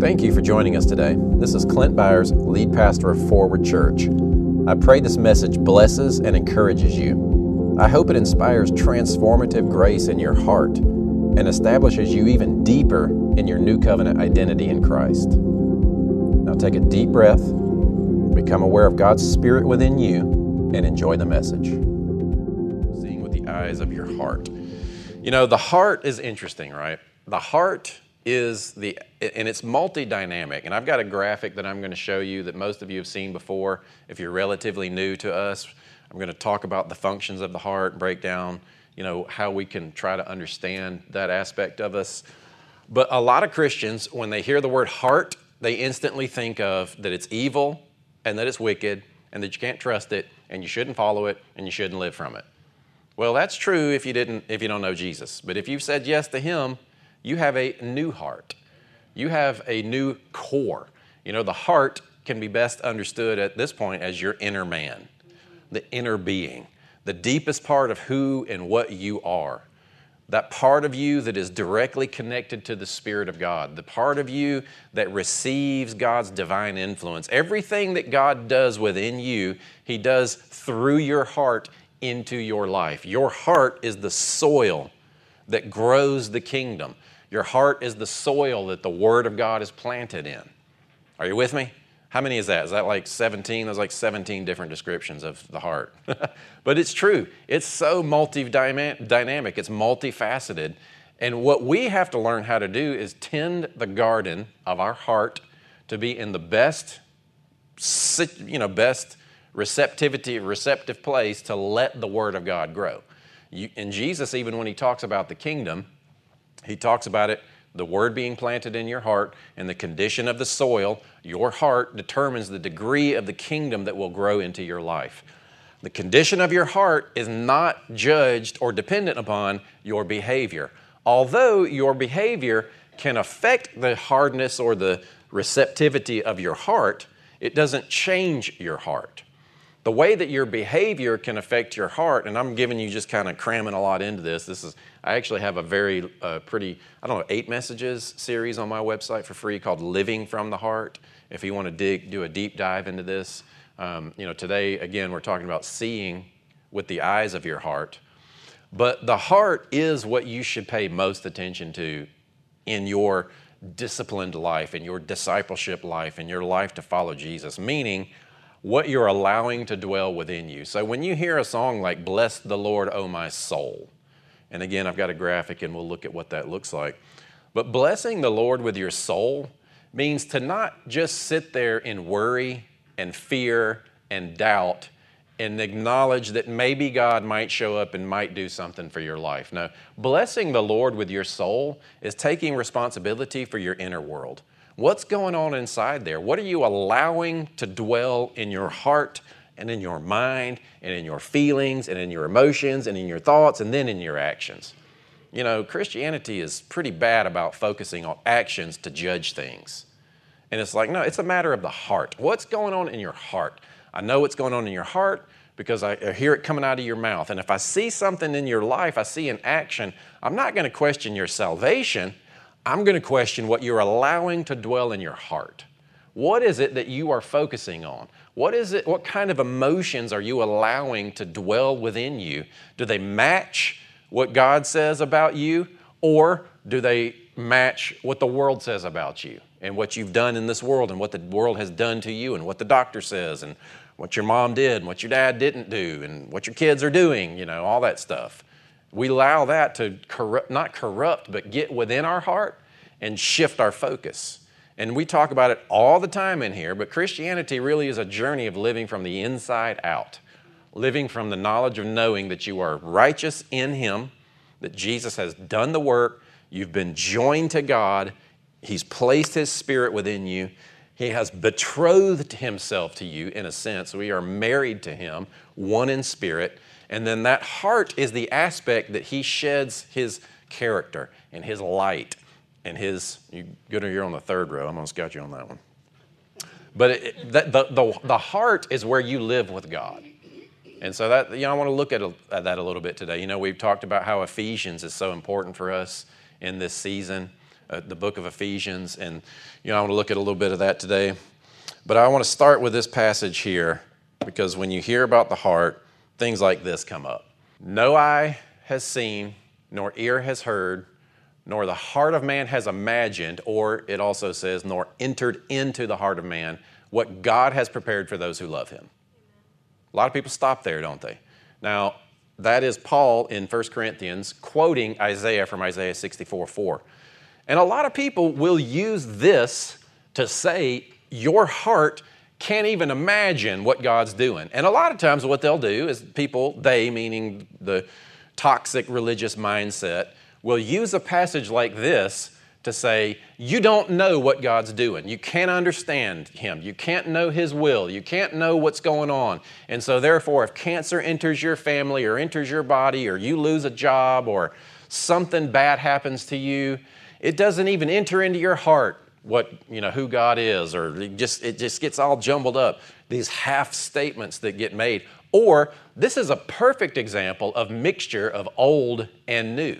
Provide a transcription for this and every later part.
Thank you for joining us today. This is Clint Byars, lead pastor of Forward Church. I pray this message blesses and encourages you. I hope it inspires transformative grace in your heart and establishes you even deeper in your new covenant identity in Christ. Now take a deep breath, become aware of God's Spirit within you, and enjoy the message. Seeing with the eyes of your heart. You know, the heart is interesting, right? The heart is the, and it's multi-dynamic. And I've got a graphic that I'm going to show you that most of you have seen before. If you're relatively new to us, I'm going to talk about the functions of the heart, break down, you know, how we can try to understand that aspect of us. But a lot of Christians, when they hear the word heart, they instantly think of that it's evil and that it's wicked and that you can't trust it and you shouldn't follow it and you shouldn't live from it. Well, that's true if you didn't if you don't know Jesus. But if you've said yes to him, you have a new heart. You have a new core. You know, the heart can be best understood at this point as your inner man, the inner being, the deepest part of who and what you are. That part of you that is directly connected to the Spirit of God, the part of you that receives God's divine influence. Everything that God does within you, He does through your heart into your life. Your heart is the soil that grows the kingdom. Your heart is the soil that the Word of God is planted in. Are you with me? How many is that? Is that like 17? There's like 17 different descriptions of the heart. but it's true. It's so multi dynamic, it's multifaceted. And what we have to learn how to do is tend the garden of our heart to be in the best, you know, best receptivity, receptive place to let the Word of God grow. You, and Jesus, even when he talks about the kingdom, he talks about it the word being planted in your heart and the condition of the soil, your heart determines the degree of the kingdom that will grow into your life. The condition of your heart is not judged or dependent upon your behavior. Although your behavior can affect the hardness or the receptivity of your heart, it doesn't change your heart. The way that your behavior can affect your heart, and I'm giving you just kind of cramming a lot into this. This is I actually have a very uh, pretty, I don't know, eight messages series on my website for free called Living from the Heart. If you want to dig, do a deep dive into this, um, you know, today again we're talking about seeing with the eyes of your heart. But the heart is what you should pay most attention to in your disciplined life, in your discipleship life, in your life to follow Jesus, meaning what you're allowing to dwell within you. So when you hear a song like Bless the Lord, O my soul, and again, I've got a graphic and we'll look at what that looks like. But blessing the Lord with your soul means to not just sit there in worry and fear and doubt and acknowledge that maybe God might show up and might do something for your life. No, blessing the Lord with your soul is taking responsibility for your inner world. What's going on inside there? What are you allowing to dwell in your heart and in your mind and in your feelings and in your emotions and in your thoughts and then in your actions. You know, Christianity is pretty bad about focusing on actions to judge things. And it's like, no, it's a matter of the heart. What's going on in your heart? I know what's going on in your heart because I hear it coming out of your mouth. And if I see something in your life, I see an action, I'm not going to question your salvation. I'm going to question what you're allowing to dwell in your heart. What is it that you are focusing on? What is it? What kind of emotions are you allowing to dwell within you? Do they match what God says about you, or do they match what the world says about you and what you've done in this world and what the world has done to you and what the doctor says and what your mom did and what your dad didn't do and what your kids are doing, you know, all that stuff. We allow that to corrupt, not corrupt, but get within our heart and shift our focus. And we talk about it all the time in here, but Christianity really is a journey of living from the inside out, living from the knowledge of knowing that you are righteous in Him, that Jesus has done the work, you've been joined to God, He's placed His Spirit within you. He has betrothed himself to you in a sense. We are married to him, one in spirit. And then that heart is the aspect that he sheds his character and his light and his, you good you're on the third row. Going to scout you on that one. But it, the, the, the heart is where you live with God. And so that, you know, I want to look at, a, at that a little bit today. You know, we've talked about how Ephesians is so important for us in this season. uh, the book of Ephesians. And, you know, I want to look at a little bit of that today. But I want to start with this passage here because when you hear about the heart, things like this come up. No eye has seen, nor ear has heard, nor the heart of man has imagined, or it also says, nor entered into the heart of man what God has prepared for those who love him. A lot of people stop there, don't they? Now, that is Paul in 1 Corinthians quoting Isaiah from Isaiah 64 4. And a lot of people will use this to say, Your heart can't even imagine what God's doing. And a lot of times, what they'll do is people, they meaning the toxic religious mindset, will use a passage like this to say, You don't know what God's doing. You can't understand Him. You can't know His will. You can't know what's going on. And so, therefore, if cancer enters your family or enters your body, or you lose a job, or something bad happens to you, it doesn't even enter into your heart what you know who God is, or it just it just gets all jumbled up. These half statements that get made. Or this is a perfect example of mixture of old and new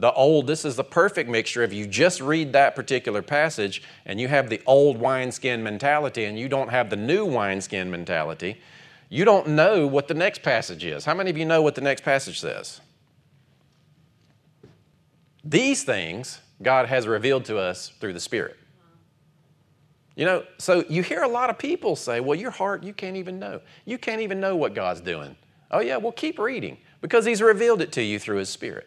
the old, this is the perfect mixture. If you just read that particular passage and you have the old wineskin mentality and you don't have the new wineskin mentality, you don't know what the next passage is. How many of you know what the next passage says? These things God has revealed to us through the Spirit. You know, so you hear a lot of people say, well, your heart, you can't even know. You can't even know what God's doing. Oh, yeah, well, keep reading because He's revealed it to you through His Spirit.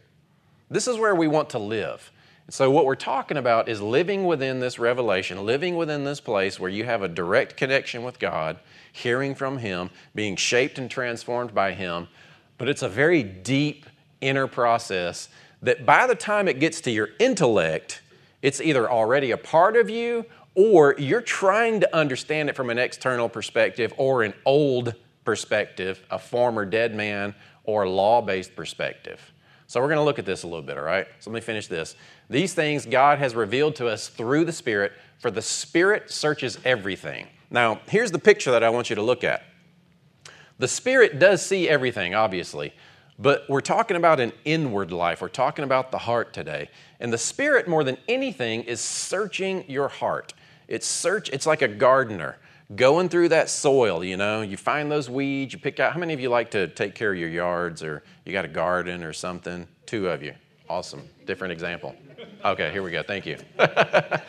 This is where we want to live. So, what we're talking about is living within this revelation, living within this place where you have a direct connection with God, hearing from Him, being shaped and transformed by Him. But it's a very deep inner process that by the time it gets to your intellect, it's either already a part of you or you're trying to understand it from an external perspective or an old perspective, a former dead man, or law based perspective. So we're going to look at this a little bit, all right? So let me finish this. These things God has revealed to us through the Spirit, for the Spirit searches everything. Now, here's the picture that I want you to look at. The Spirit does see everything, obviously, but we're talking about an inward life. We're talking about the heart today. And the Spirit, more than anything, is searching your heart. It's search, it's like a gardener going through that soil, you know, you find those weeds, you pick out. How many of you like to take care of your yards or you got a garden or something? Two of you. Awesome. Different example. Okay, here we go. Thank you. I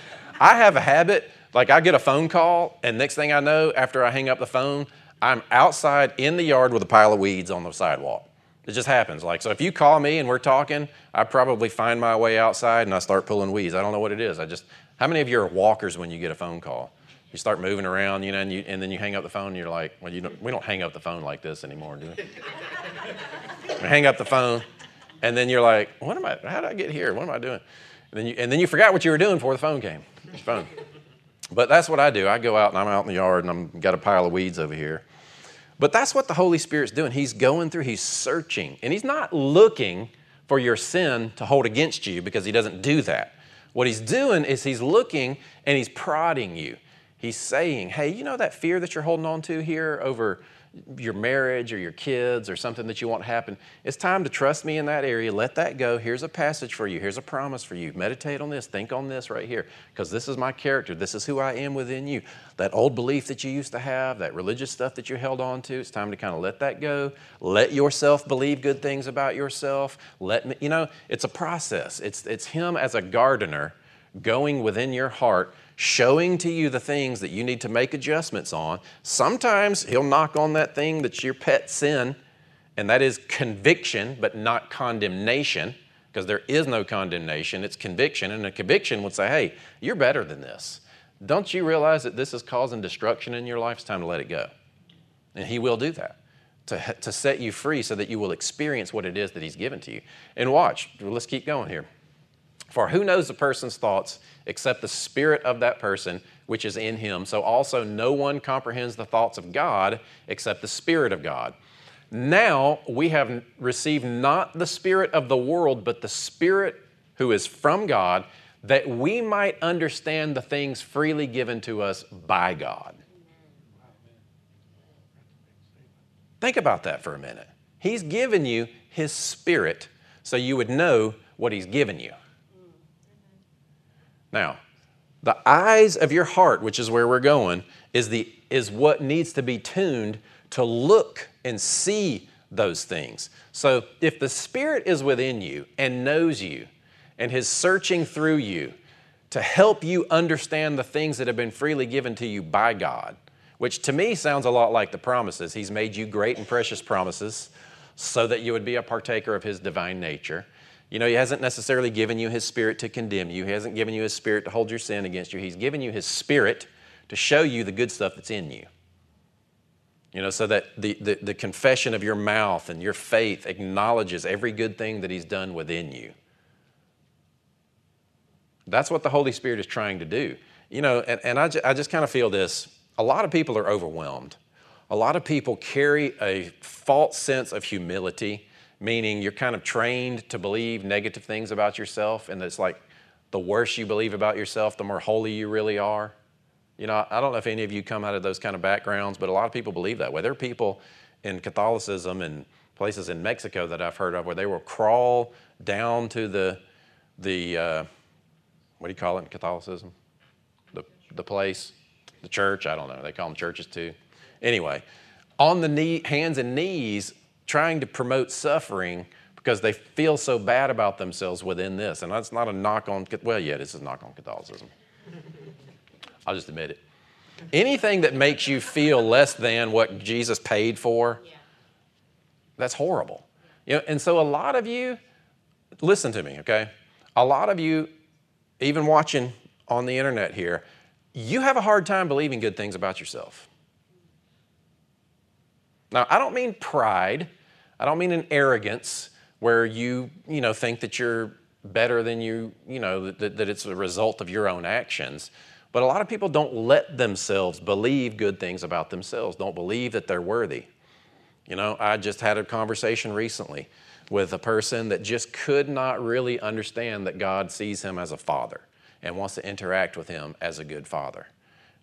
have a habit, like I get a phone call, and next thing I know, after I hang up the phone, I'm outside in the yard with a pile of weeds on the sidewalk. It just happens. Like, so if you call me and we're talking, I probably find my way outside and I start pulling weeds. I don't know what it is. I just, how many of you are walkers when you get a phone call? you start moving around, you know, and, you, and then you hang up the phone and you're like, well, you don't, we don't hang up the phone like this anymore, do we? hang up the phone and then you're like, what am I, how did I get here? What am I doing? And then you, and then you forgot what you were doing before the phone came, phone. But that's what I do. I go out and I'm out in the yard and I'm got a pile of weeds over here. But that's what the Holy Spirit's doing. He's going through, he's searching, and he's not looking for your sin to hold against you because he doesn't do that. What he's doing is he's looking and he's prodding you. He's saying, hey, you know that fear that you're holding on to here over your marriage or your kids or something that you want to happen? It's time to trust me in that area. Let that go. Here's a passage for you. Here's a promise for you. Meditate on this. Think on this right here because this is my character. This is who I am within you. That old belief that you used to have, that religious stuff that you held on to, it's time to kind of let that go. Let yourself believe good things about yourself. Let me, you know, it's a process. It's, it's Him as a gardener going within your heart showing to you the things that you need to make adjustments on. Sometimes He'll knock on that thing that's your pet sin, and that is conviction, but not condemnation, because there is no condemnation, it's conviction. And a conviction would say, hey, you're better than this. Don't you realize that this is causing destruction in your life? It's time to let it go. And He will do that. To, to set you free so that you will experience what it is that He's given to you. And watch, let's keep going here. For who knows a person's thoughts except the spirit of that person which is in him? So also no one comprehends the thoughts of God except the Spirit of God. Now we have received not the Spirit of the world, but the Spirit who is from God, that we might understand the things freely given to us by God. Think about that for a minute. He's given you His Spirit so you would know what He's given you. Now, the eyes of your heart, which is where we're going, is, the, is what needs to be tuned to look and see those things. So if the Spirit is within you and knows you and is searching through you to help you understand the things that have been freely given to you by God, which to me sounds a lot like the promises. He's made you great and precious promises so that you would be a partaker of His divine nature. You know, He hasn't necessarily given you His Spirit to condemn you, He hasn't given you His Spirit to hold your sin against you. He's given you His Spirit to show you the good stuff that's in you. You know, so that the, the, the confession of your mouth and your faith acknowledges every good thing that He's done within you. That's what the Holy Spirit is trying to do. You know, and, and I, ju- I just kind of feel this. A lot of people are overwhelmed. A lot of people carry a false sense of humility meaning you're kind of trained to believe negative things about yourself, and it's like the worse you believe about yourself, the more holy you really are. You know, I don't know if any of you come out of those kind of backgrounds, but a lot of people believe that way. There are people in Catholicism and places in Mexico that I've heard of where they will crawl down to the the uh, what do you call it in Catholicism? The the place, the church. I don't know. They call them churches too. Anyway, on the knee, hands and knees trying to promote suffering because they feel so bad about themselves within this. And that's not a knock on, well, yeah, this is a knock on Catholicism. I'll just admit it. Anything that makes you feel less than what Jesus paid for, that's horrible. You know, and so a lot of you, listen to me, okay? A lot of you, even watching on the internet here, you have a hard time believing good things about yourself. Now, I don't mean pride. I don't mean an arrogance where you, you know, think that you're better than you, you know, that, that it's a result of your own actions. But a lot of people don't let themselves believe good things about themselves, don't believe that they're worthy. You know, I just had a conversation recently with a person that just could not really understand that God sees him as a father and wants to interact with him as a good father.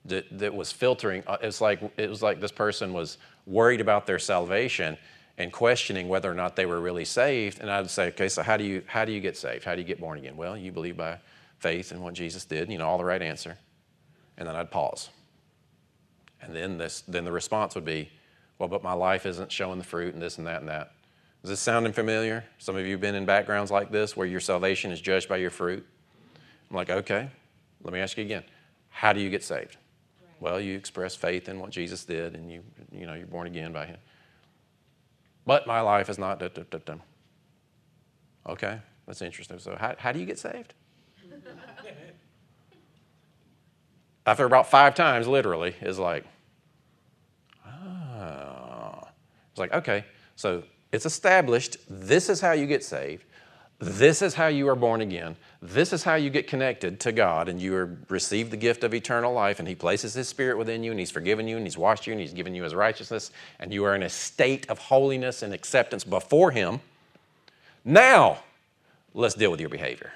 That, that was filtering. Uh, it's like it was like this person was worried about their salvation and questioning whether or not they were really saved. And I'd say, okay, so how do you how do you get saved? How do you get born again? Well, you believe by faith in what Jesus did, you know, all the right answer. And then I'd pause. And then this then the response would be, well, but my life isn't showing the fruit and this and that and that. Is this sounding familiar? Some of you have been in backgrounds like this where your salvation is judged by your fruit. I'm like, okay, let me ask you again. How do you get saved? Well, you express faith in what Jesus did, and you, you know, you're born again by Him. But my life is not. Da, da, da, okay, that's interesting. So, how, how do you get saved? After about five times, literally, is like, oh. It's like, okay, so it's established. This is how you get saved. This is how you are born again. This is how you get connected to God and you receive the gift of eternal life and He places His Spirit within you and He's forgiven you and He's washed you and He's given you His righteousness and you are in a state of holiness and acceptance before Him. Now, let's deal with your behavior.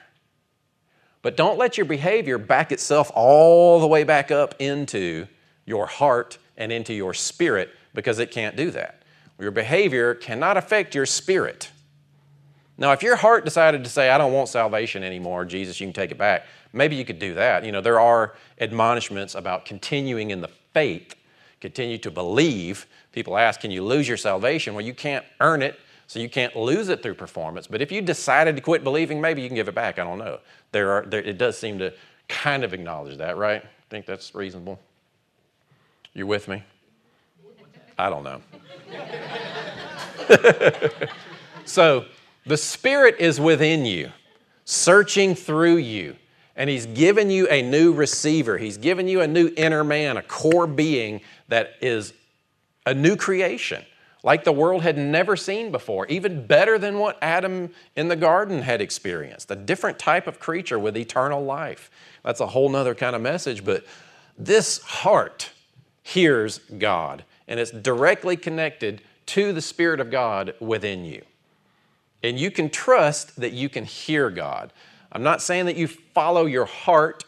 But don't let your behavior back itself all the way back up into your heart and into your spirit because it can't do that. Your behavior cannot affect your spirit. Now, if your heart decided to say, I don't want salvation anymore, Jesus, you can take it back, maybe you could do that. You know, there are admonishments about continuing in the faith, continue to believe. People ask, can you lose your salvation? Well, you can't earn it, so you can't lose it through performance. But if you decided to quit believing, maybe you can give it back. I don't know. There are, there, it does seem to kind of acknowledge that, right? I think that's reasonable. You with me? I don't know. so, the Spirit is within you, searching through you, and He's given you a new receiver. He's given you a new inner man, a core being that is a new creation, like the world had never seen before, even better than what Adam in the garden had experienced, a different type of creature with eternal life. That's a whole nother kind of message, but this heart hears God, and it's directly connected to the Spirit of God within you. And you can trust that you can hear God. I'm not saying that you follow your heart,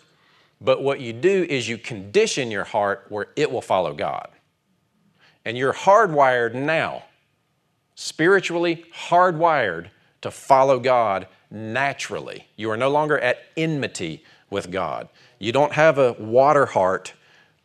but what you do is you condition your heart where it will follow God. And you're hardwired now, spiritually hardwired to follow God naturally. You are no longer at enmity with God. You don't have a water heart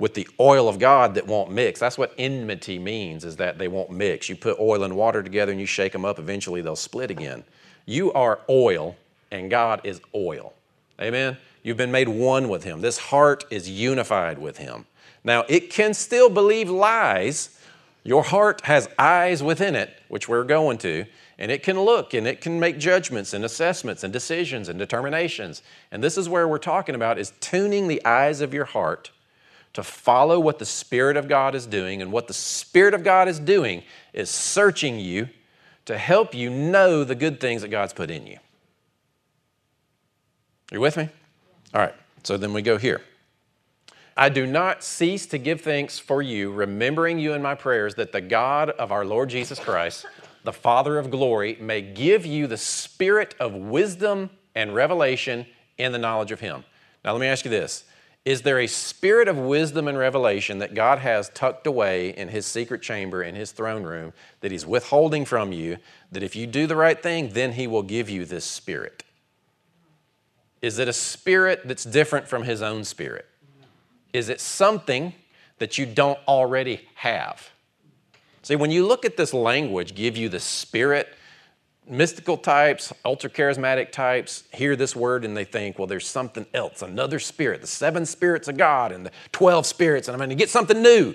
with the oil of God that won't mix. That's what enmity means, is that they won't mix. You put oil and water together and you shake them up, eventually they'll split again. You are oil, and God is oil. Amen? You've been made one with Him. This heart is unified with Him. Now, it can still believe lies. Your heart has eyes within it, which we're going to, and it can look and it can make judgments and assessments and decisions and determinations. And this is where we're talking about is tuning the eyes of your heart to follow what the Spirit of God is doing. And what the Spirit of God is doing is searching you to help you know the good things that God's put in you. Are You with me? All right, so then we go here. I do not cease to give thanks for you, remembering you in my prayers, that the God of our Lord Jesus Christ, the Father of glory, may give you the spirit of wisdom and revelation in the knowledge of Him. Now, let me ask you this Is there a spirit of wisdom and revelation that God has tucked away in His secret chamber, in His throne room, that He's withholding from you, that if you do the right thing, then He will give you this spirit? Is it a spirit that's different from His own spirit? Is it something that you don't already have? See, when you look at this language, give you the spirit, mystical types, ultra charismatic types hear this word and they think, well, there's something else, another spirit, the seven spirits of God and the 12 spirits, and I'm going to get something new,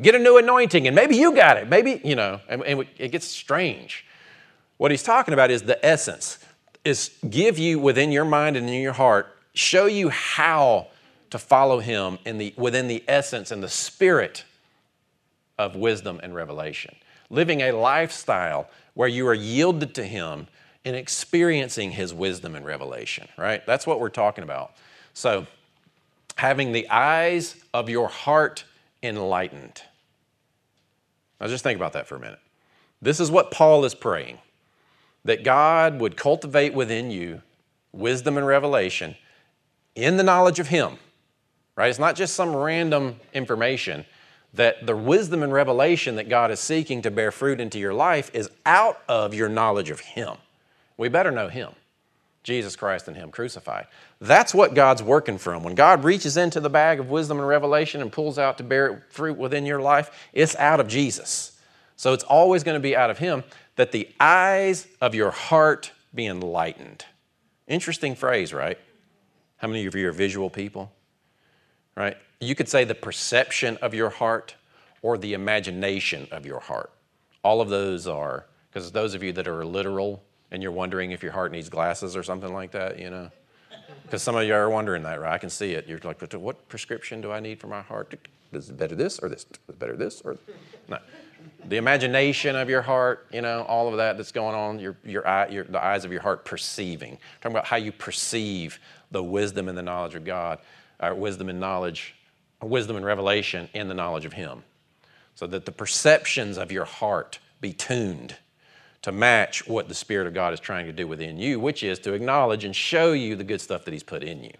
get a new anointing, and maybe you got it. Maybe, you know, and, and it gets strange. What he's talking about is the essence, is give you within your mind and in your heart, show you how to follow him in the, within the essence and the spirit of wisdom and revelation. Living a lifestyle where you are yielded to him and experiencing his wisdom and revelation, right? That's what we're talking about. So, having the eyes of your heart enlightened. Now, just think about that for a minute. This is what Paul is praying that God would cultivate within you wisdom and revelation in the knowledge of Him, right? It's not just some random information, that the wisdom and revelation that God is seeking to bear fruit into your life is out of your knowledge of Him. We better know Him, Jesus Christ and Him crucified. That's what God's working from. When God reaches into the bag of wisdom and revelation and pulls out to bear fruit within your life, it's out of Jesus. So it's always going to be out of Him that the eyes of your heart be enlightened. Interesting phrase, right? How many of you are visual people? Right? You could say the perception of your heart or the imagination of your heart. All of those are, because those of you that are literal and you're wondering if your heart needs glasses or something like that, you know, because some of you are wondering that, right? I can see it. You're like, what prescription do I need for my heart? Is it better this or this? Is it better this or no? The imagination of your heart, you know, all of that that's going on, your, your, eye, your, the eyes of your heart perceiving. talking about how you perceive the wisdom and the knowledge of God, or wisdom and knowledge wisdom and revelation in the knowledge of Him. So that the perceptions of your heart be tuned to match what the Spirit of God is trying to do within you, which is to acknowledge and show you the good stuff that He's put in you.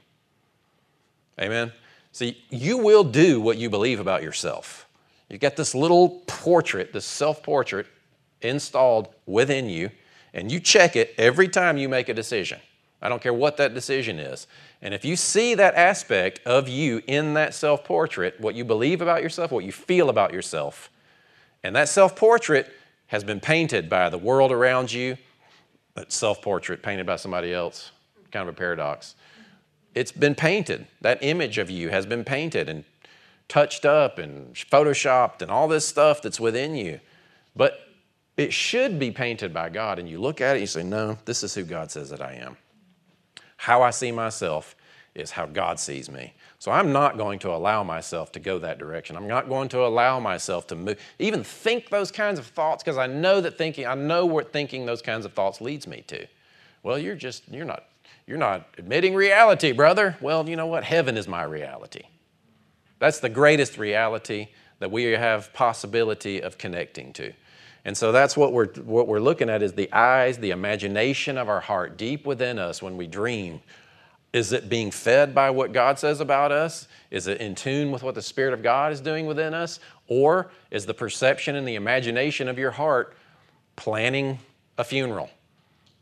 Amen? See, you will do what you believe about yourself. You've got this little portrait, this self portrait installed within you, and you check it every time you make a decision. I don't care what that decision is. And if you see that aspect of you in that self portrait, what you believe about yourself, what you feel about yourself, and that self portrait has been painted by the world around you, that self portrait painted by somebody else, kind of a paradox. It's been painted. That image of you has been painted and touched up and photoshopped and all this stuff that's within you. But it should be painted by God, and you look at it and you say, No, this is who God says that I am. How I see myself is how God sees me. So I'm not going to allow myself to go that direction. I'm not going to allow myself to move, even think those kinds of thoughts because I know that thinking, I know what thinking those kinds of thoughts leads me to. Well, you're just, you're not, you're not admitting reality, brother. Well, you know what? Heaven is my reality. That's the greatest reality that we have possibility of connecting to. And so that's what we're, what we're looking at is the eyes, the imagination of our heart deep within us when we dream. Is it being fed by what God says about us? Is it in tune with what the Spirit of God is doing within us? Or is the perception and the imagination of your heart planning a funeral?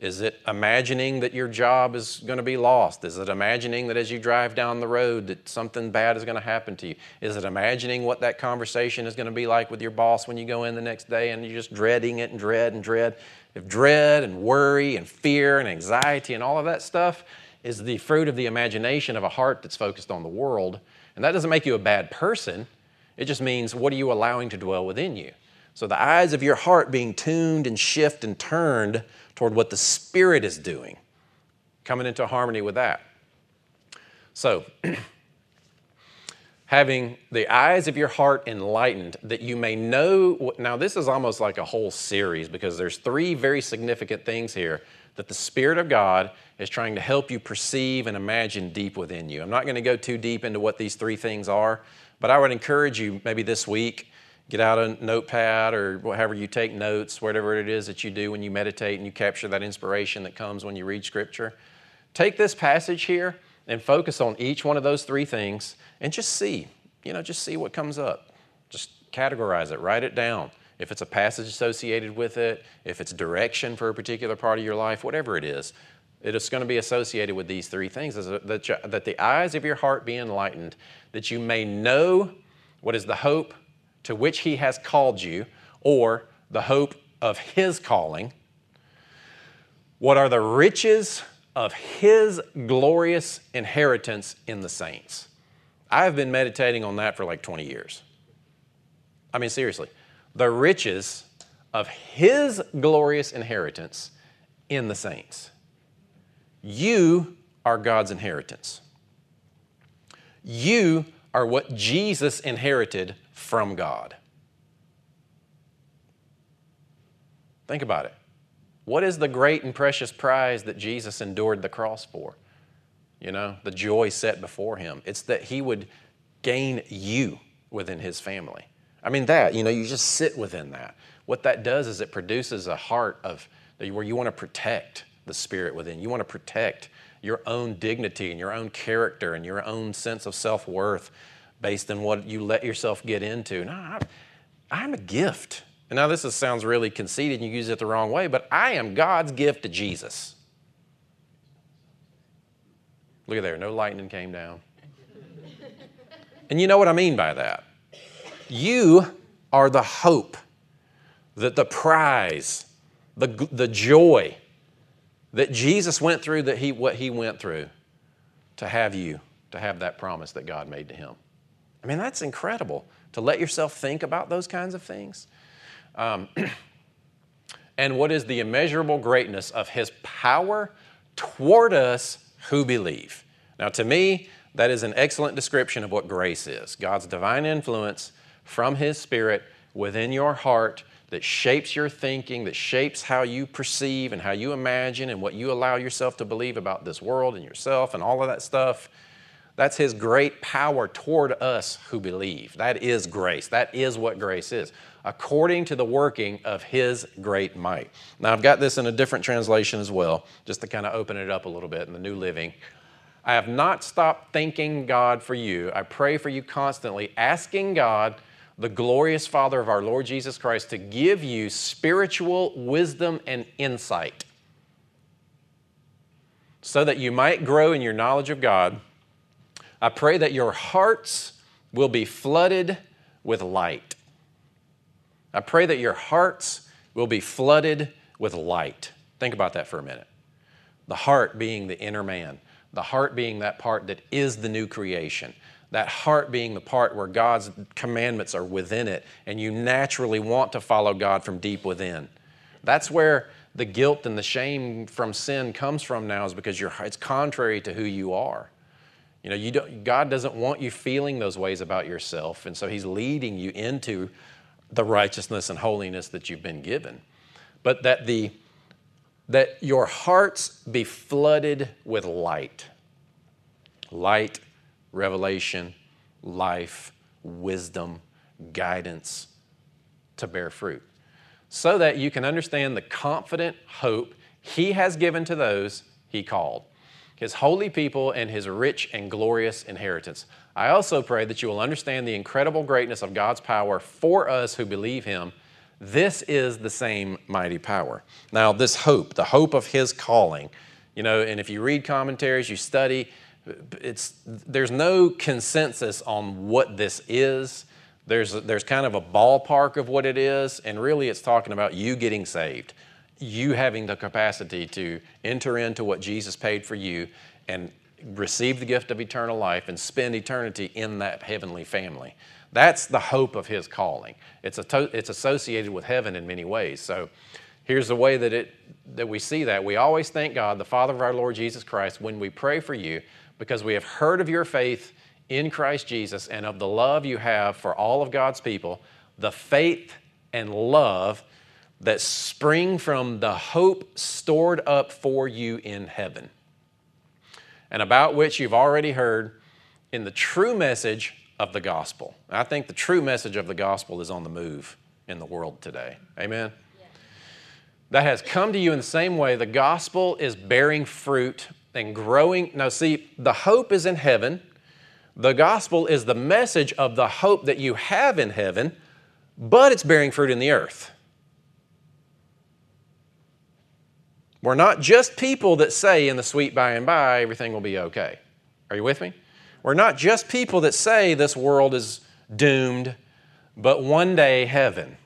Is it imagining that your job is going to be lost? Is it imagining that as you drive down the road that something bad is going to happen to you? Is it imagining what that conversation is going to be like with your boss when you go in the next day and you're just dreading it and dread and dread? If dread and worry and fear and anxiety and all of that stuff is the fruit of the imagination of a heart that's focused on the world, and that doesn't make you a bad person, it just means what are you allowing to dwell within you? So the eyes of your heart being tuned and shift and turned toward what the Spirit is doing, coming into harmony with that. So, having the eyes of your heart enlightened that you may know now this is almost like a whole series because there's three very significant things here that the spirit of god is trying to help you perceive and imagine deep within you i'm not going to go too deep into what these three things are but i would encourage you maybe this week get out a notepad or however you take notes, whatever it is that you do when you meditate and you capture that inspiration that comes when you read Scripture. Take this passage here and focus on each one of those three things and just see, you know, just see what comes up. Just categorize it, write it down. If it's a passage associated with it, if it's direction for a particular part of your life, whatever it is, it is going to be associated with these three things that the eyes of your heart be enlightened, that you may know what is the hope to which He has called you, or the hope of His calling? What are the riches of His glorious inheritance in the saints? I have been meditating on that for like 20 years. I mean, seriously, the riches of His glorious inheritance in the saints. You are God's inheritance. You are what Jesus inherited from God. Think about it. What is the great and precious prize that Jesus endured the cross for? You know, the joy set before him. It's that he would gain you within his family. I mean, that, you know, you just sit within that. What that does is it produces a heart of where you want to protect the spirit within. You want to protect your own dignity and your own character and your own sense of self worth based on what you let yourself get into. No, I'm a gift. And now this is, sounds really conceited and you use it the wrong way, but I am God's gift to Jesus. Look at there, no lightning came down. and you know what I mean by that. You are the hope, that the prize, the, the joy that Jesus went through, that he, what he went through to have you, to have that promise that God made to him. I mean, that's incredible to let yourself think about those kinds of things. Um, and what is the immeasurable greatness of His power toward us who believe? Now, to me, that is an excellent description of what grace is God's divine influence from His Spirit within your heart that shapes your thinking, that shapes how you perceive and how you imagine and what you allow yourself to believe about this world and yourself and all of that stuff. That's His great power toward us who believe. That is grace. That is what grace is, according to the working of His great might. Now, I've got this in a different translation as well, just to kind of open it up a little bit in the New Living. I have not stopped thanking God for you. I pray for you constantly, asking God, the glorious Father of our Lord Jesus Christ, to give you spiritual wisdom and insight so that you might grow in your knowledge of God I pray that your hearts will be flooded with light. I pray that your hearts will be flooded with light. Think about that for a minute. The heart being the inner man, the heart being that part that is the new creation, that heart being the part where God's commandments are within it, and you naturally want to follow God from deep within. That's where the guilt and the shame from sin comes from now, is because it's contrary to who you are. You know, you don't, God doesn't want you feeling those ways about yourself, and so He's leading you into the righteousness and holiness that you've been given. But that the that your hearts be flooded with light. Light, revelation, life, wisdom, guidance to bear fruit. So that you can understand the confident hope He has given to those He called his holy people, and his rich and glorious inheritance. I also pray that you will understand the incredible greatness of God's power for us who believe him, This is the same mighty power. Now, this hope, the hope of his calling, you know, and if you read commentaries, you study, it's, there's no consensus on what this is. There's, there's kind of a ballpark of what it is, and really it's talking about you getting saved, you having the capacity to enter into what Jesus paid for you and receive the gift of eternal life and spend eternity in that heavenly family. That's the hope of his calling. It's, to, it's associated with heaven in many ways. So here's the way that, it, that we see that. We always thank God, the Father of our Lord Jesus Christ, when we pray for you because we have heard of your faith in Christ Jesus and of the love you have for all of God's people, the faith and love that spring from the hope stored up for you in heaven, and about which you've already heard in the true message of the gospel. I think the true message of the gospel is on the move in the world today. Amen? That has come to you in the same way. The gospel is bearing fruit and growing. Now, see, the hope is in heaven. The gospel is the message of the hope that you have in heaven, but it's bearing fruit in the earth. We're not just people that say in the sweet by and by everything will be okay. Are you with me? We're not just people that say this world is doomed, but one day heaven.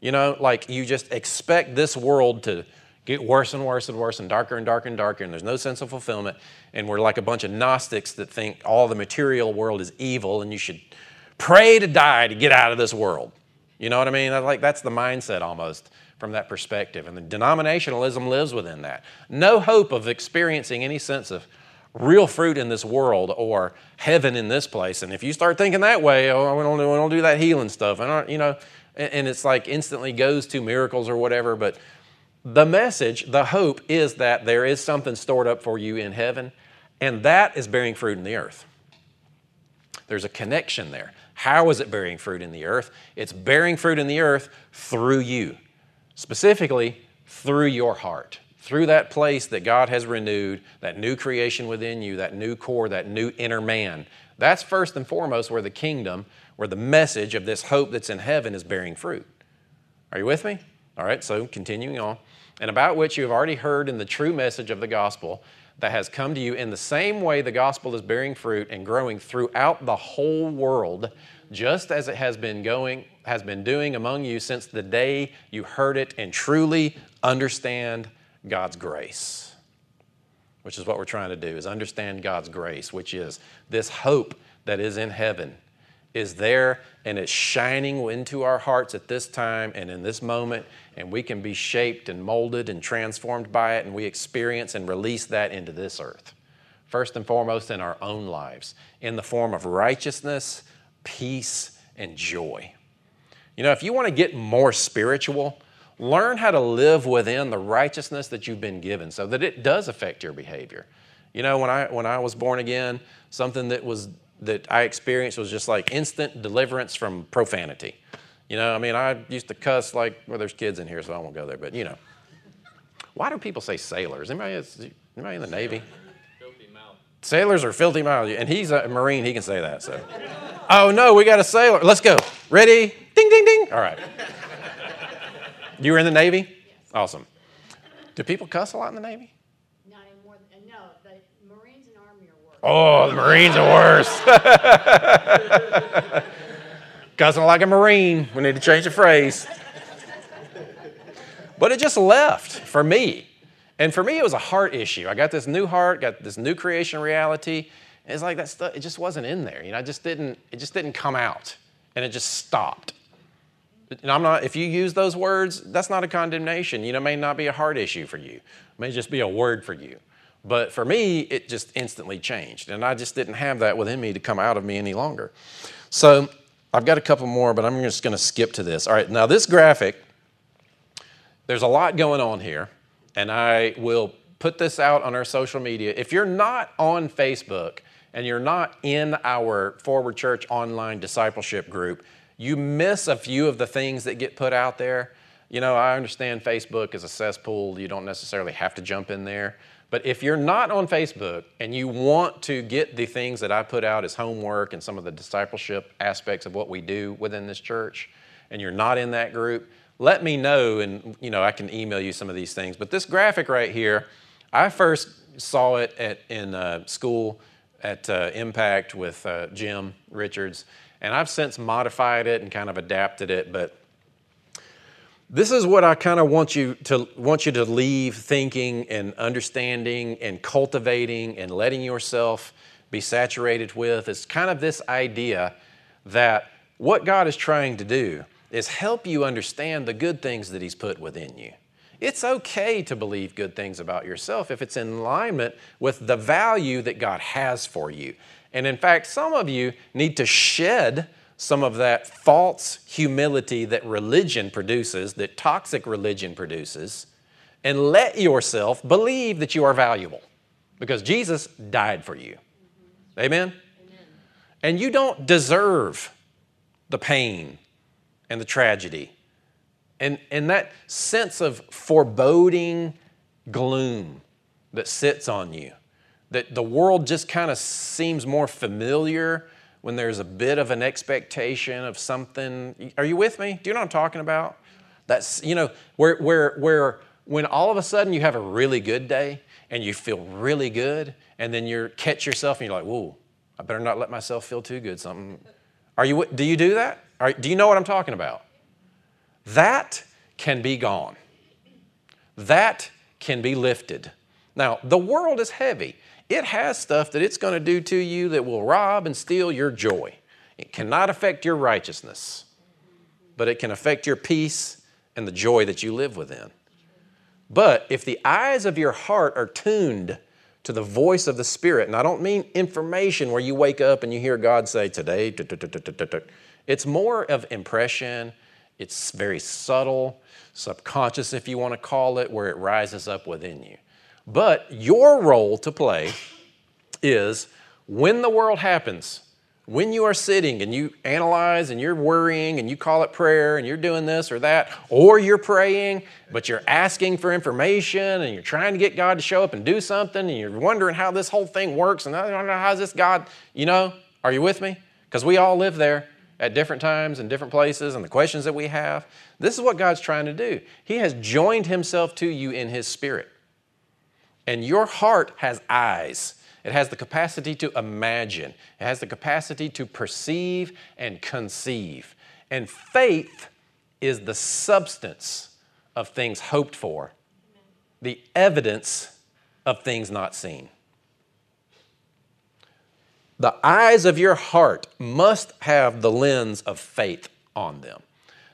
You know, like you just expect this world to get worse and worse and worse and darker and darker and darker, and there's no sense of fulfillment. And we're like a bunch of Gnostics that think all the material world is evil and you should pray to die to get out of this world. You know what I mean? Like that's the mindset almost from that perspective. And the denominationalism lives within that. No hope of experiencing any sense of real fruit in this world or heaven in this place. And if you start thinking that way, oh, we don't do, we don't do that healing stuff, and uh, you know, and it's like instantly goes to miracles or whatever. But the message, the hope is that there is something stored up for you in heaven, and that is bearing fruit in the earth. There's a connection there. How is it bearing fruit in the earth? It's bearing fruit in the earth through you, specifically through your heart through that place that God has renewed, that new creation within you, that new core, that new inner man. That's first and foremost where the kingdom, where the message of this hope that's in heaven is bearing fruit. Are you with me? All right, so continuing on. And about which you have already heard in the true message of the gospel that has come to you in the same way the gospel is bearing fruit and growing throughout the whole world, just as it has been going, has been doing among you since the day you heard it and truly understand God's grace, which is what we're trying to do, is understand God's grace, which is this hope that is in heaven is there and it's shining into our hearts at this time and in this moment, and we can be shaped and molded and transformed by it, and we experience and release that into this earth. First and foremost, in our own lives, in the form of righteousness, peace, and joy. You know, if you want to get more spiritual, learn how to live within the righteousness that you've been given so that it does affect your behavior. You know, when I, when I was born again, something that, was, that I experienced was just like instant deliverance from profanity. You know, I mean, I used to cuss like, well, there's kids in here, so I won't go there, but you know. Why do people say sailors? Anybody, anybody in the Navy? Filthy mouth. Sailors are filthy mouth, and he's a Marine, he can say that, so. oh no, we got a sailor. Let's go. Ready? Ding, ding, ding. All right. You were in the Navy? Yes. Awesome. Do people cuss a lot in the Navy? Not anymore. No, the Marines and Army are worse. Oh, the Marines are worse. Cussing like a Marine. We need to change the phrase. But it just left for me. And for me, it was a heart issue. I got this new heart, got this new creation reality. And it's like that stuff, it just wasn't in there. You know, I just didn't, it just didn't come out. And it just stopped. And I'm not, if you use those words, that's not a condemnation. You know, it may not be a heart issue for you. It may just be a word for you. But for me, it just instantly changed. And I just didn't have that within me to come out of me any longer. So I've got a couple more, but I'm just going to skip to this. All right, now this graphic, there's a lot going on here. And I will put this out on our social media. If you're not on Facebook and you're not in our Forward Church online discipleship group, you miss a few of the things that get put out there. You know, I understand Facebook is a cesspool. You don't necessarily have to jump in there. But if you're not on Facebook and you want to get the things that I put out as homework and some of the discipleship aspects of what we do within this church, and you're not in that group, let me know, and you know I can email you some of these things. But this graphic right here, I first saw it at, in uh, school at uh, Impact with uh, Jim Richards, and I've since modified it and kind of adapted it. But this is what I kind of want you to want you to leave thinking and understanding and cultivating and letting yourself be saturated with. It's kind of this idea that what God is trying to do is help you understand the good things that He's put within you. It's okay to believe good things about yourself if it's in alignment with the value that God has for you. And in fact, some of you need to shed some of that false humility that religion produces, that toxic religion produces, and let yourself believe that you are valuable because Jesus died for you. Amen? Amen? And you don't deserve the pain and the tragedy. And, and that sense of foreboding gloom that sits on you, that the world just kind of seems more familiar when there's a bit of an expectation of something. Are you with me? Do you know what I'm talking about? That's, you know, where, where, where when all of a sudden you have a really good day and you feel really good, and then you catch yourself and you're like, whoa, I better not let myself feel too good. Something. Are you, do you do that? Are, do you know what I'm talking about? That can be gone. That can be lifted. Now, the world is heavy. It has stuff that it's going to do to you that will rob and steal your joy. It cannot affect your righteousness, but it can affect your peace and the joy that you live within. But if the eyes of your heart are tuned to the voice of the Spirit, and I don't mean information where you wake up and you hear God say, Today, it's more of impression, it's very subtle, subconscious, if you want to call it, where it rises up within you. But your role to play is when the world happens, when you are sitting and you analyze and you're worrying and you call it prayer and you're doing this or that, or you're praying, but you're asking for information and you're trying to get God to show up and do something and you're wondering how this whole thing works and I don't know how's this God, you know, are you with me? Because we all live there at different times and different places and the questions that we have. This is what God's trying to do. He has joined Himself to you in His Spirit. And your heart has eyes. It has the capacity to imagine, it has the capacity to perceive and conceive. And faith is the substance of things hoped for, the evidence of things not seen. The eyes of your heart must have the lens of faith on them.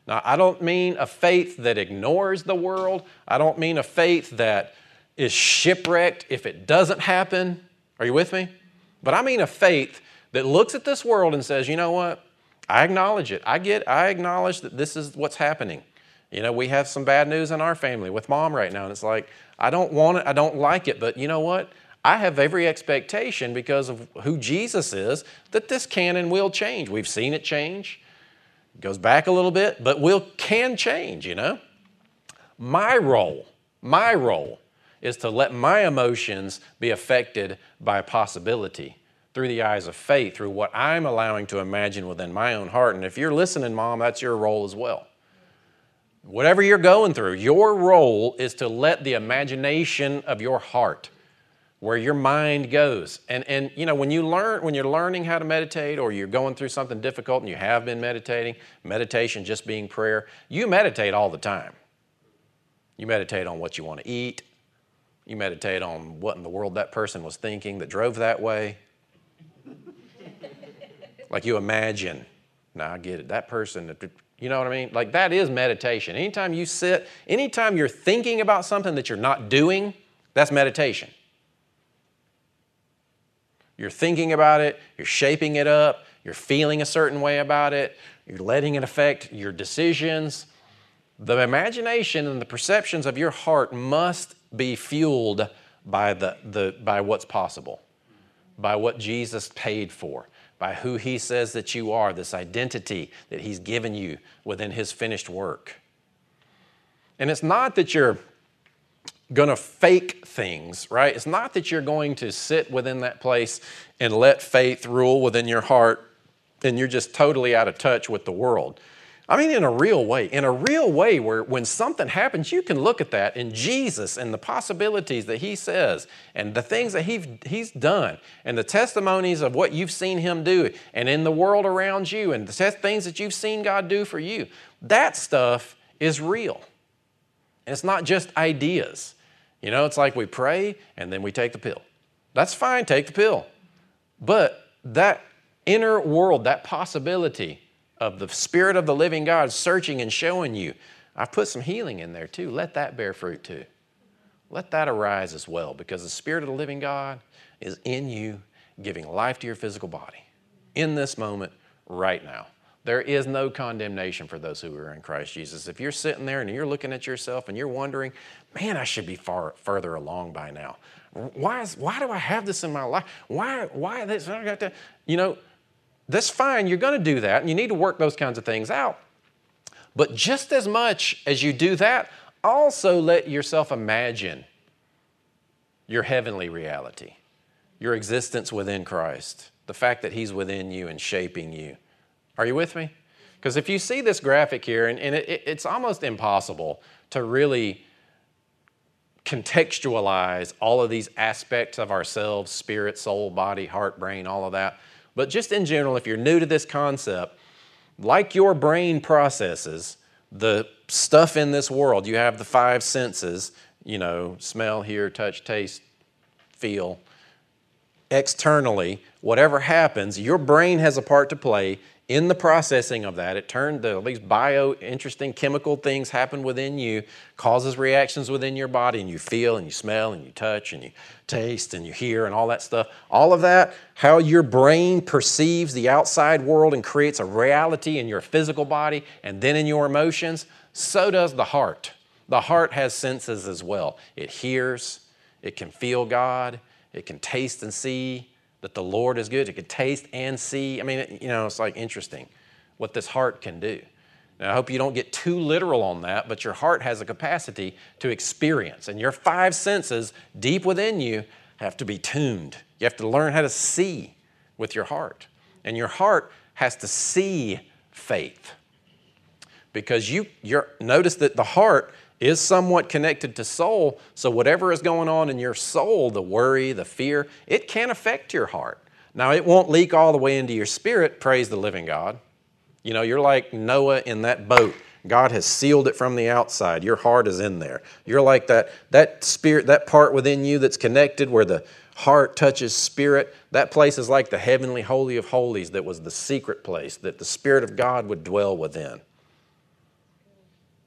Now, I don't mean a faith that ignores the world. I don't mean a faith that is shipwrecked if it doesn't happen. Are you with me? But I mean a faith that looks at this world and says, you know what? I acknowledge it. I get, I acknowledge that this is what's happening. You know, we have some bad news in our family with mom right now, and it's like, I don't want it, I don't like it, but you know what? I have every expectation because of who Jesus is that this can and will change. We've seen it change. It goes back a little bit, but will can change, you know? My role, my role is to let my emotions be affected by possibility through the eyes of faith, through what I'm allowing to imagine within my own heart. And if you're listening, Mom, that's your role as well. Whatever you're going through, your role is to let the imagination of your heart, where your mind goes. And, and you know, when you learn, when you're learning how to meditate or you're going through something difficult and you have been meditating, meditation just being prayer, you meditate all the time. You meditate on what you want to eat, you meditate on what in the world that person was thinking that drove that way. like you imagine, now I get it, that person, you know what I mean? Like that is meditation. Anytime you sit, anytime you're thinking about something that you're not doing, that's meditation. You're thinking about it, you're shaping it up, you're feeling a certain way about it, you're letting it affect your decisions. The imagination and the perceptions of your heart must be fueled by, the, the, by what's possible, by what Jesus paid for, by who He says that you are, this identity that He's given you within His finished work. And it's not that you're going to fake things, right? It's not that you're going to sit within that place and let faith rule within your heart and you're just totally out of touch with the world. I mean, in a real way, in a real way, where when something happens, you can look at that in Jesus and the possibilities that He says and the things that he, He's done and the testimonies of what you've seen Him do and in the world around you and the things that you've seen God do for you. That stuff is real. And it's not just ideas. You know, it's like we pray and then we take the pill. That's fine, take the pill. But that inner world, that possibility, of the Spirit of the living God searching and showing you. I've put some healing in there too. Let that bear fruit too. Let that arise as well because the Spirit of the living God is in you, giving life to your physical body in this moment, right now. There is no condemnation for those who are in Christ Jesus. If you're sitting there and you're looking at yourself and you're wondering, man, I should be far further along by now. Why, is, why do I have this in my life? Why, why this? I got to, you know, that's fine. You're going to do that, and you need to work those kinds of things out. But just as much as you do that, also let yourself imagine your heavenly reality, your existence within Christ, the fact that He's within you and shaping you. Are you with me? Because if you see this graphic here, and, and it, it's almost impossible to really contextualize all of these aspects of ourselves spirit, soul, body, heart, brain, all of that but just in general, if you're new to this concept, like your brain processes the stuff in this world, you have the five senses, you know, smell, hear, touch, taste, feel. Externally, whatever happens, your brain has a part to play in the processing of that, it turned the, these bio interesting chemical things happen within you, causes reactions within your body, and you feel and you smell and you touch and you taste and you hear and all that stuff. All of that, how your brain perceives the outside world and creates a reality in your physical body and then in your emotions, so does the heart. The heart has senses as well. It hears, it can feel God, it can taste and see, that the Lord is good. It could taste and see. I mean, you know, it's like interesting what this heart can do. Now, I hope you don't get too literal on that, but your heart has a capacity to experience, and your five senses deep within you have to be tuned. You have to learn how to see with your heart. And your heart has to see faith. Because you you notice that the heart is somewhat connected to soul. So, whatever is going on in your soul, the worry, the fear, it can affect your heart. Now, it won't leak all the way into your spirit, praise the living God. You know, you're like Noah in that boat. God has sealed it from the outside. Your heart is in there. You're like that, that spirit, that part within you that's connected where the heart touches spirit. That place is like the heavenly holy of holies that was the secret place that the Spirit of God would dwell within.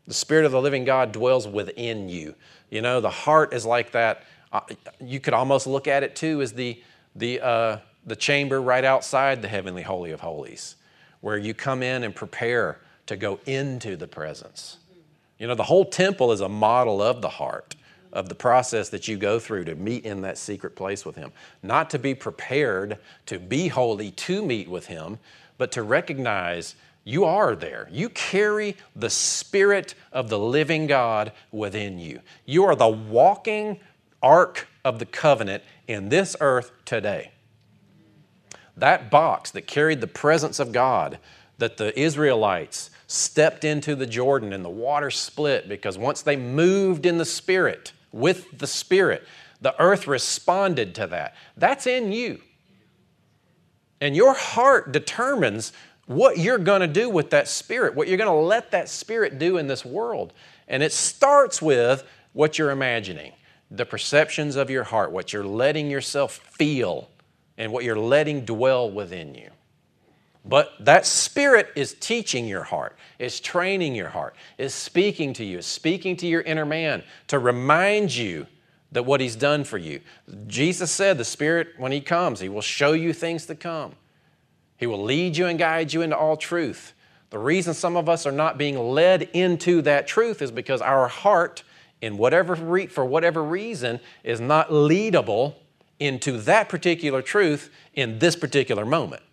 The Spirit of the living God dwells within you. You know, the heart is like that. Uh, you could almost look at it too as the, the, uh, the chamber right outside the heavenly holy of holies, where you come in and prepare to go into the presence. You know, the whole temple is a model of the heart, of the process that you go through to meet in that secret place with Him. Not to be prepared to be holy to meet with Him, but to recognize you are there. You carry the Spirit of the living God within you. You are the walking ark of the covenant in this earth today. That box that carried the presence of God that the Israelites stepped into the Jordan and the water split because once they moved in the Spirit, with the Spirit, the earth responded to that. That's in you. And your heart determines what you're going to do with that spirit, what you're going to let that spirit do in this world. And it starts with what you're imagining, the perceptions of your heart, what you're letting yourself feel, and what you're letting dwell within you. But that spirit is teaching your heart, is training your heart, is speaking to you, is speaking to your inner man to remind you that what he's done for you. Jesus said the spirit, when he comes, he will show you things to come. He will lead you and guide you into all truth. The reason some of us are not being led into that truth is because our heart, in whatever re- for whatever reason, is not leadable into that particular truth in this particular moment.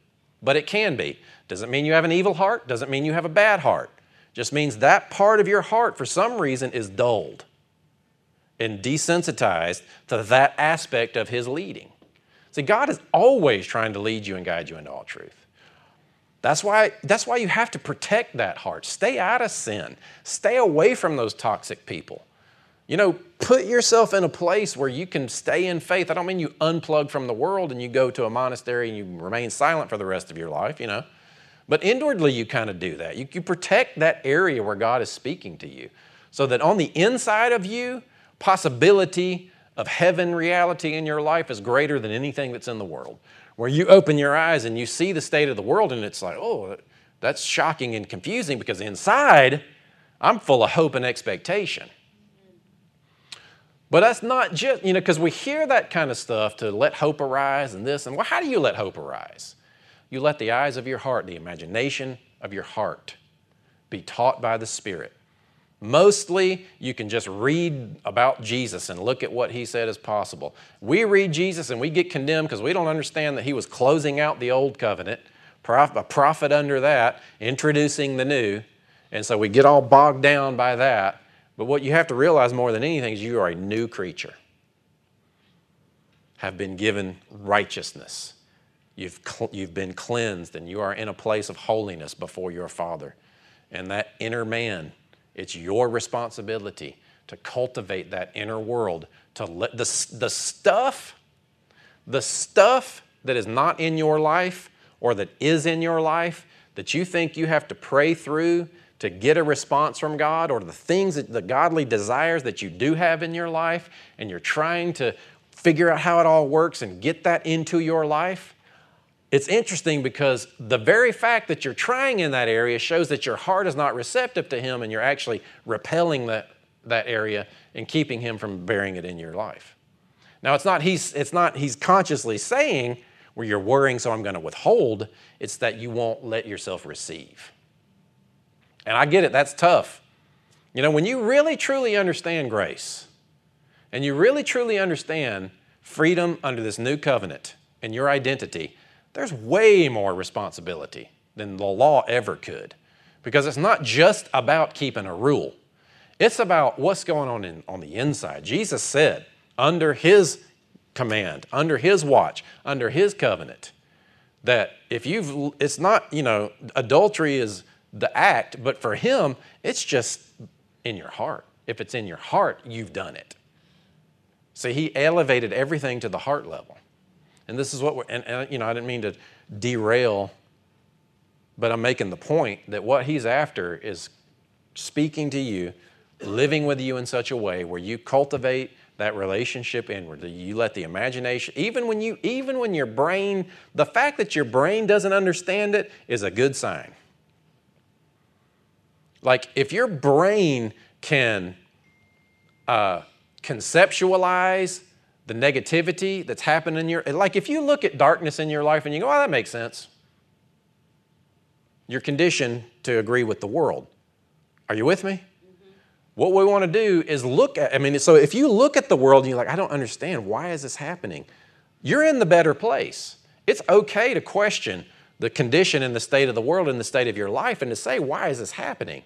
But it can be. Doesn't mean you have an evil heart, doesn't mean you have a bad heart. Just means that part of your heart, for some reason, is dulled and desensitized to that aspect of His leading. See, God is always trying to lead you and guide you into all truth. That's why, that's why you have to protect that heart. Stay out of sin. Stay away from those toxic people. You know, put yourself in a place where you can stay in faith. I don't mean you unplug from the world and you go to a monastery and you remain silent for the rest of your life, you know. But inwardly, you kind of do that. You, you protect that area where God is speaking to you so that on the inside of you, possibility of heaven reality in your life is greater than anything that's in the world. Where you open your eyes and you see the state of the world, and it's like, oh, that's shocking and confusing because inside, I'm full of hope and expectation. But that's not just, you know, because we hear that kind of stuff to let hope arise and this, and well, how do you let hope arise? You let the eyes of your heart, the imagination of your heart, be taught by the Spirit. Mostly, you can just read about Jesus and look at what he said is possible. We read Jesus and we get condemned because we don't understand that he was closing out the old covenant, a prophet under that, introducing the new. And so we get all bogged down by that. But what you have to realize more than anything is you are a new creature, have been given righteousness. You've, you've been cleansed and you are in a place of holiness before your Father. And that inner man, it's your responsibility to cultivate that inner world, to let the, the stuff, the stuff that is not in your life or that is in your life that you think you have to pray through to get a response from God or the things that the godly desires that you do have in your life and you're trying to figure out how it all works and get that into your life, it's interesting because the very fact that you're trying in that area shows that your heart is not receptive to Him and you're actually repelling that, that area and keeping Him from bearing it in your life. Now, it's not He's, it's not, he's consciously saying, where you're worrying, so I'm going to withhold, it's that you won't let yourself receive. And I get it, that's tough. You know, when you really truly understand grace and you really truly understand freedom under this new covenant and your identity, there's way more responsibility than the law ever could. Because it's not just about keeping a rule, it's about what's going on in, on the inside. Jesus said, under his command, under his watch, under his covenant, that if you've, it's not, you know, adultery is the act, but for him, it's just in your heart. If it's in your heart, you've done it. See, he elevated everything to the heart level. And this is what we're, and, and, you know, I didn't mean to derail, but I'm making the point that what he's after is speaking to you, living with you in such a way where you cultivate that relationship inwardly. You let the imagination, even when you, even when your brain, the fact that your brain doesn't understand it is a good sign. Like if your brain can uh, conceptualize the negativity that's happened in your like if you look at darkness in your life and you go, oh, that makes sense. You're conditioned to agree with the world. Are you with me? Mm-hmm. What we want to do is look at, I mean, so if you look at the world and you're like, I don't understand, why is this happening? You're in the better place. It's okay to question the condition and the state of the world and the state of your life and to say, why is this happening?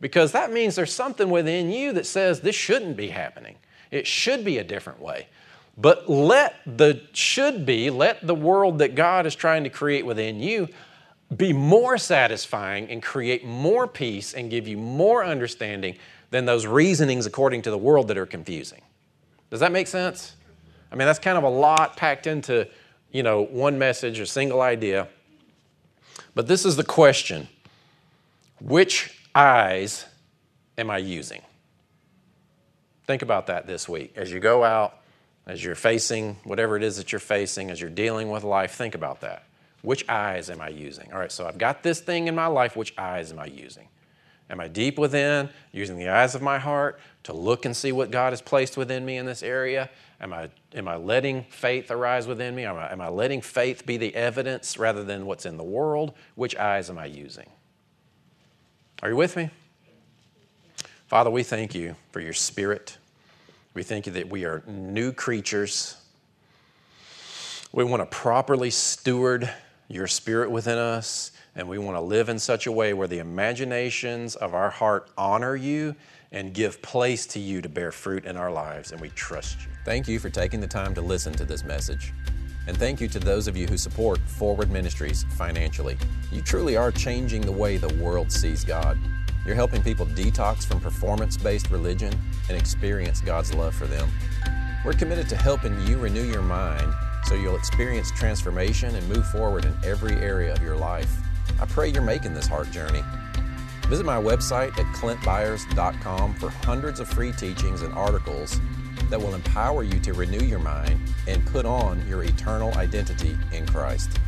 Because that means there's something within you that says this shouldn't be happening. It should be a different way. But let the should be, let the world that God is trying to create within you be more satisfying and create more peace and give you more understanding than those reasonings according to the world that are confusing. Does that make sense? I mean, that's kind of a lot packed into, you know, one message, a single idea. But this is the question Which eyes am I using? Think about that this week. As you go out as you're facing whatever it is that you're facing, as you're dealing with life, think about that. Which eyes am I using? All right, so I've got this thing in my life. Which eyes am I using? Am I deep within, using the eyes of my heart to look and see what God has placed within me in this area? Am I, am I letting faith arise within me? Am I, am I letting faith be the evidence rather than what's in the world? Which eyes am I using? Are you with me? Father, we thank you for your spirit. We thank you that we are new creatures. We want to properly steward your spirit within us, and we want to live in such a way where the imaginations of our heart honor you and give place to you to bear fruit in our lives, and we trust you. Thank you for taking the time to listen to this message. And thank you to those of you who support Forward Ministries financially. You truly are changing the way the world sees God. You're helping people detox from performance based religion and experience God's love for them. We're committed to helping you renew your mind so you'll experience transformation and move forward in every area of your life. I pray you're making this heart journey. Visit my website at clintbyars.com for hundreds of free teachings and articles that will empower you to renew your mind and put on your eternal identity in Christ.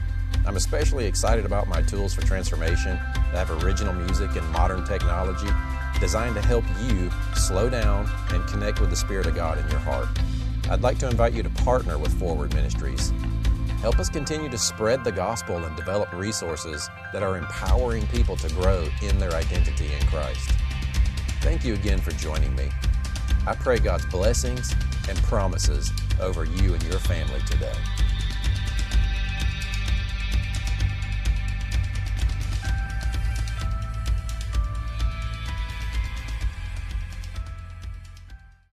I'm especially excited about my tools for transformation that have original music and modern technology designed to help you slow down and connect with the Spirit of God in your heart. I'd like to invite you to partner with Forward Ministries. Help us continue to spread the gospel and develop resources that are empowering people to grow in their identity in Christ. Thank you again for joining me. I pray God's blessings and promises over you and your family today.